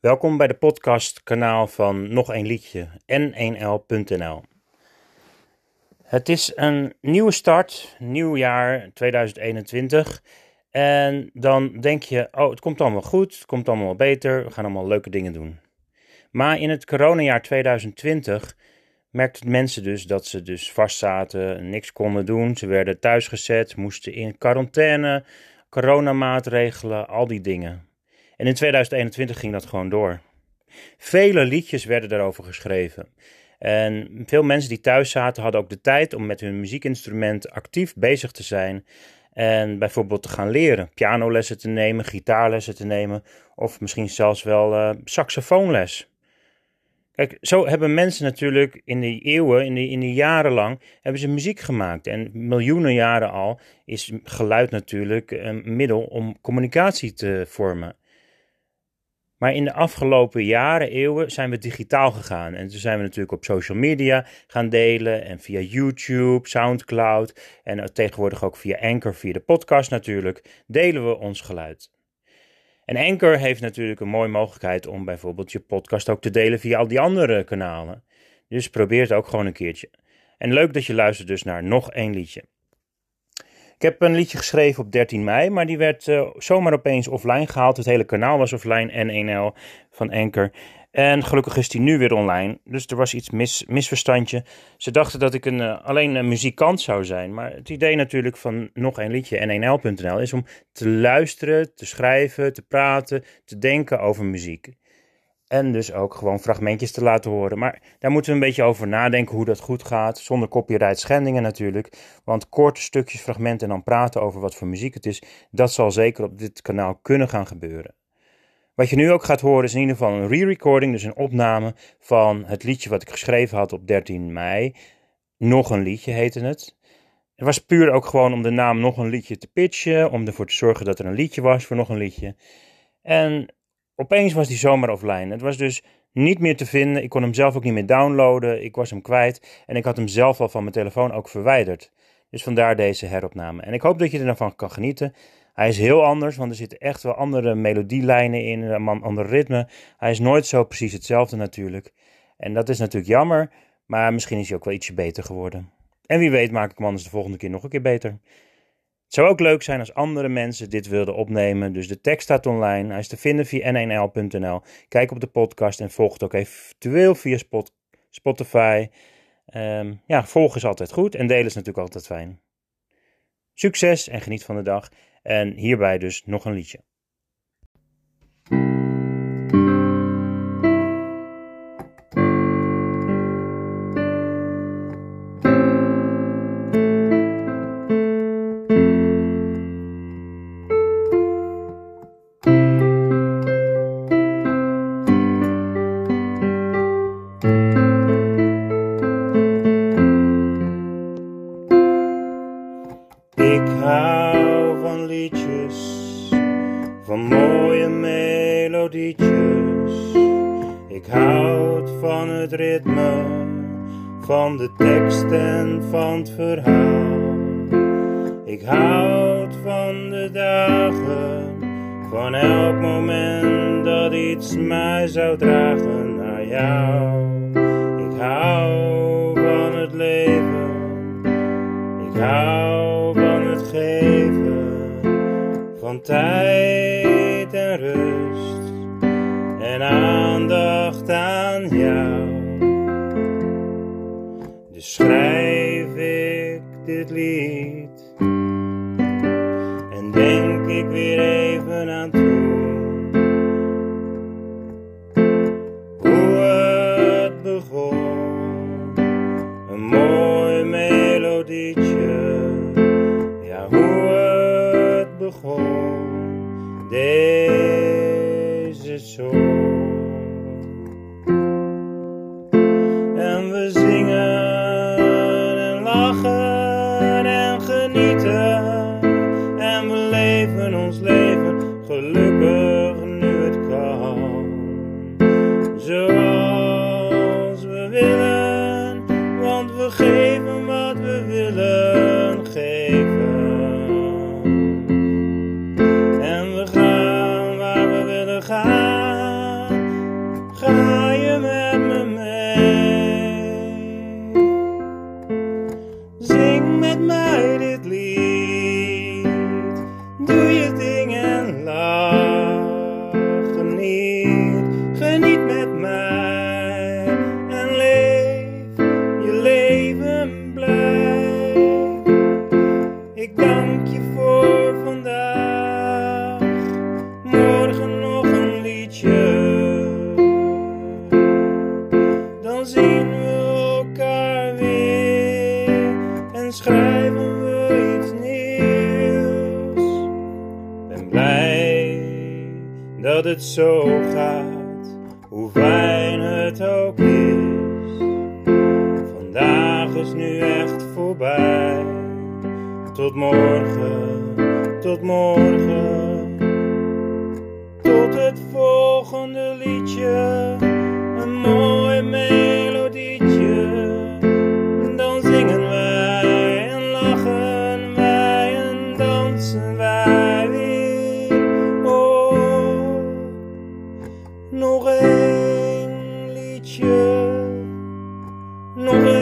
Welkom bij de podcastkanaal van Nog een Liedje, n1l.nl. Het is een nieuwe start, nieuw jaar 2021. En dan denk je, oh, het komt allemaal goed, het komt allemaal beter, we gaan allemaal leuke dingen doen. Maar in het coronajaar 2020 merkten mensen dus dat ze dus vastzaten, niks konden doen. Ze werden thuisgezet, moesten in quarantaine, coronamaatregelen, al die dingen. En in 2021 ging dat gewoon door. Vele liedjes werden daarover geschreven. En veel mensen die thuis zaten hadden ook de tijd om met hun muziekinstrument actief bezig te zijn. En bijvoorbeeld te gaan leren, pianolessen te nemen, gitaarlessen te nemen of misschien zelfs wel uh, saxofoonles. Kijk, zo hebben mensen natuurlijk in de eeuwen, in de, in de jaren lang, hebben ze muziek gemaakt. En miljoenen jaren al is geluid natuurlijk een middel om communicatie te vormen. Maar in de afgelopen jaren, eeuwen, zijn we digitaal gegaan. En toen zijn we natuurlijk op social media gaan delen. En via YouTube, Soundcloud. En tegenwoordig ook via Anchor, via de podcast natuurlijk. Delen we ons geluid. En Anchor heeft natuurlijk een mooie mogelijkheid om bijvoorbeeld je podcast ook te delen via al die andere kanalen. Dus probeer het ook gewoon een keertje. En leuk dat je luistert dus naar nog één liedje. Ik heb een liedje geschreven op 13 mei, maar die werd uh, zomaar opeens offline gehaald. Het hele kanaal was offline, N1L van Anchor. En gelukkig is die nu weer online. Dus er was iets mis, misverstandje. Ze dachten dat ik een, uh, alleen een muzikant zou zijn. Maar het idee natuurlijk van nog een liedje, N1L.nl, is om te luisteren, te schrijven, te praten, te denken over muziek. En dus ook gewoon fragmentjes te laten horen. Maar daar moeten we een beetje over nadenken hoe dat goed gaat. Zonder copyright schendingen natuurlijk. Want korte stukjes, fragmenten en dan praten over wat voor muziek het is. Dat zal zeker op dit kanaal kunnen gaan gebeuren. Wat je nu ook gaat horen is in ieder geval een re-recording. Dus een opname van het liedje wat ik geschreven had op 13 mei. Nog een liedje heette het. Het was puur ook gewoon om de naam nog een liedje te pitchen. Om ervoor te zorgen dat er een liedje was voor nog een liedje. En Opeens was die zomaar offline. Het was dus niet meer te vinden. Ik kon hem zelf ook niet meer downloaden. Ik was hem kwijt. En ik had hem zelf al van mijn telefoon ook verwijderd. Dus vandaar deze heropname. En ik hoop dat je er dan van kan genieten. Hij is heel anders, want er zitten echt wel andere melodielijnen in, een ander ritme. Hij is nooit zo precies hetzelfde natuurlijk. En dat is natuurlijk jammer, maar misschien is hij ook wel ietsje beter geworden. En wie weet maak ik hem anders de volgende keer nog een keer beter. Het zou ook leuk zijn als andere mensen dit wilden opnemen. Dus de tekst staat online. Hij is te vinden via n1l.nl. Kijk op de podcast en volg het ook eventueel via Spotify. Um, ja, volgen is altijd goed en delen is natuurlijk altijd fijn. Succes en geniet van de dag. En hierbij dus nog een liedje. Ik hou van liedjes, van mooie melodietjes. Ik houd van het ritme, van de tekst en van het verhaal. Ik houd van de dagen, van elk moment dat iets mij zou dragen naar jou. Ik hou van het leven, ik hou van tijd en rust en aandacht aan jou. Dus schrijf ik dit lied en denk ik weer even aan toen. Deze zon. En we zingen en lachen en genieten. En we leven ons leven gelukkig nu het kan. Zoals we willen, want we geven wat we willen geven. Blij dat het zo gaat, hoe fijn het ook is. Vandaag is nu echt voorbij. Tot morgen, tot morgen. no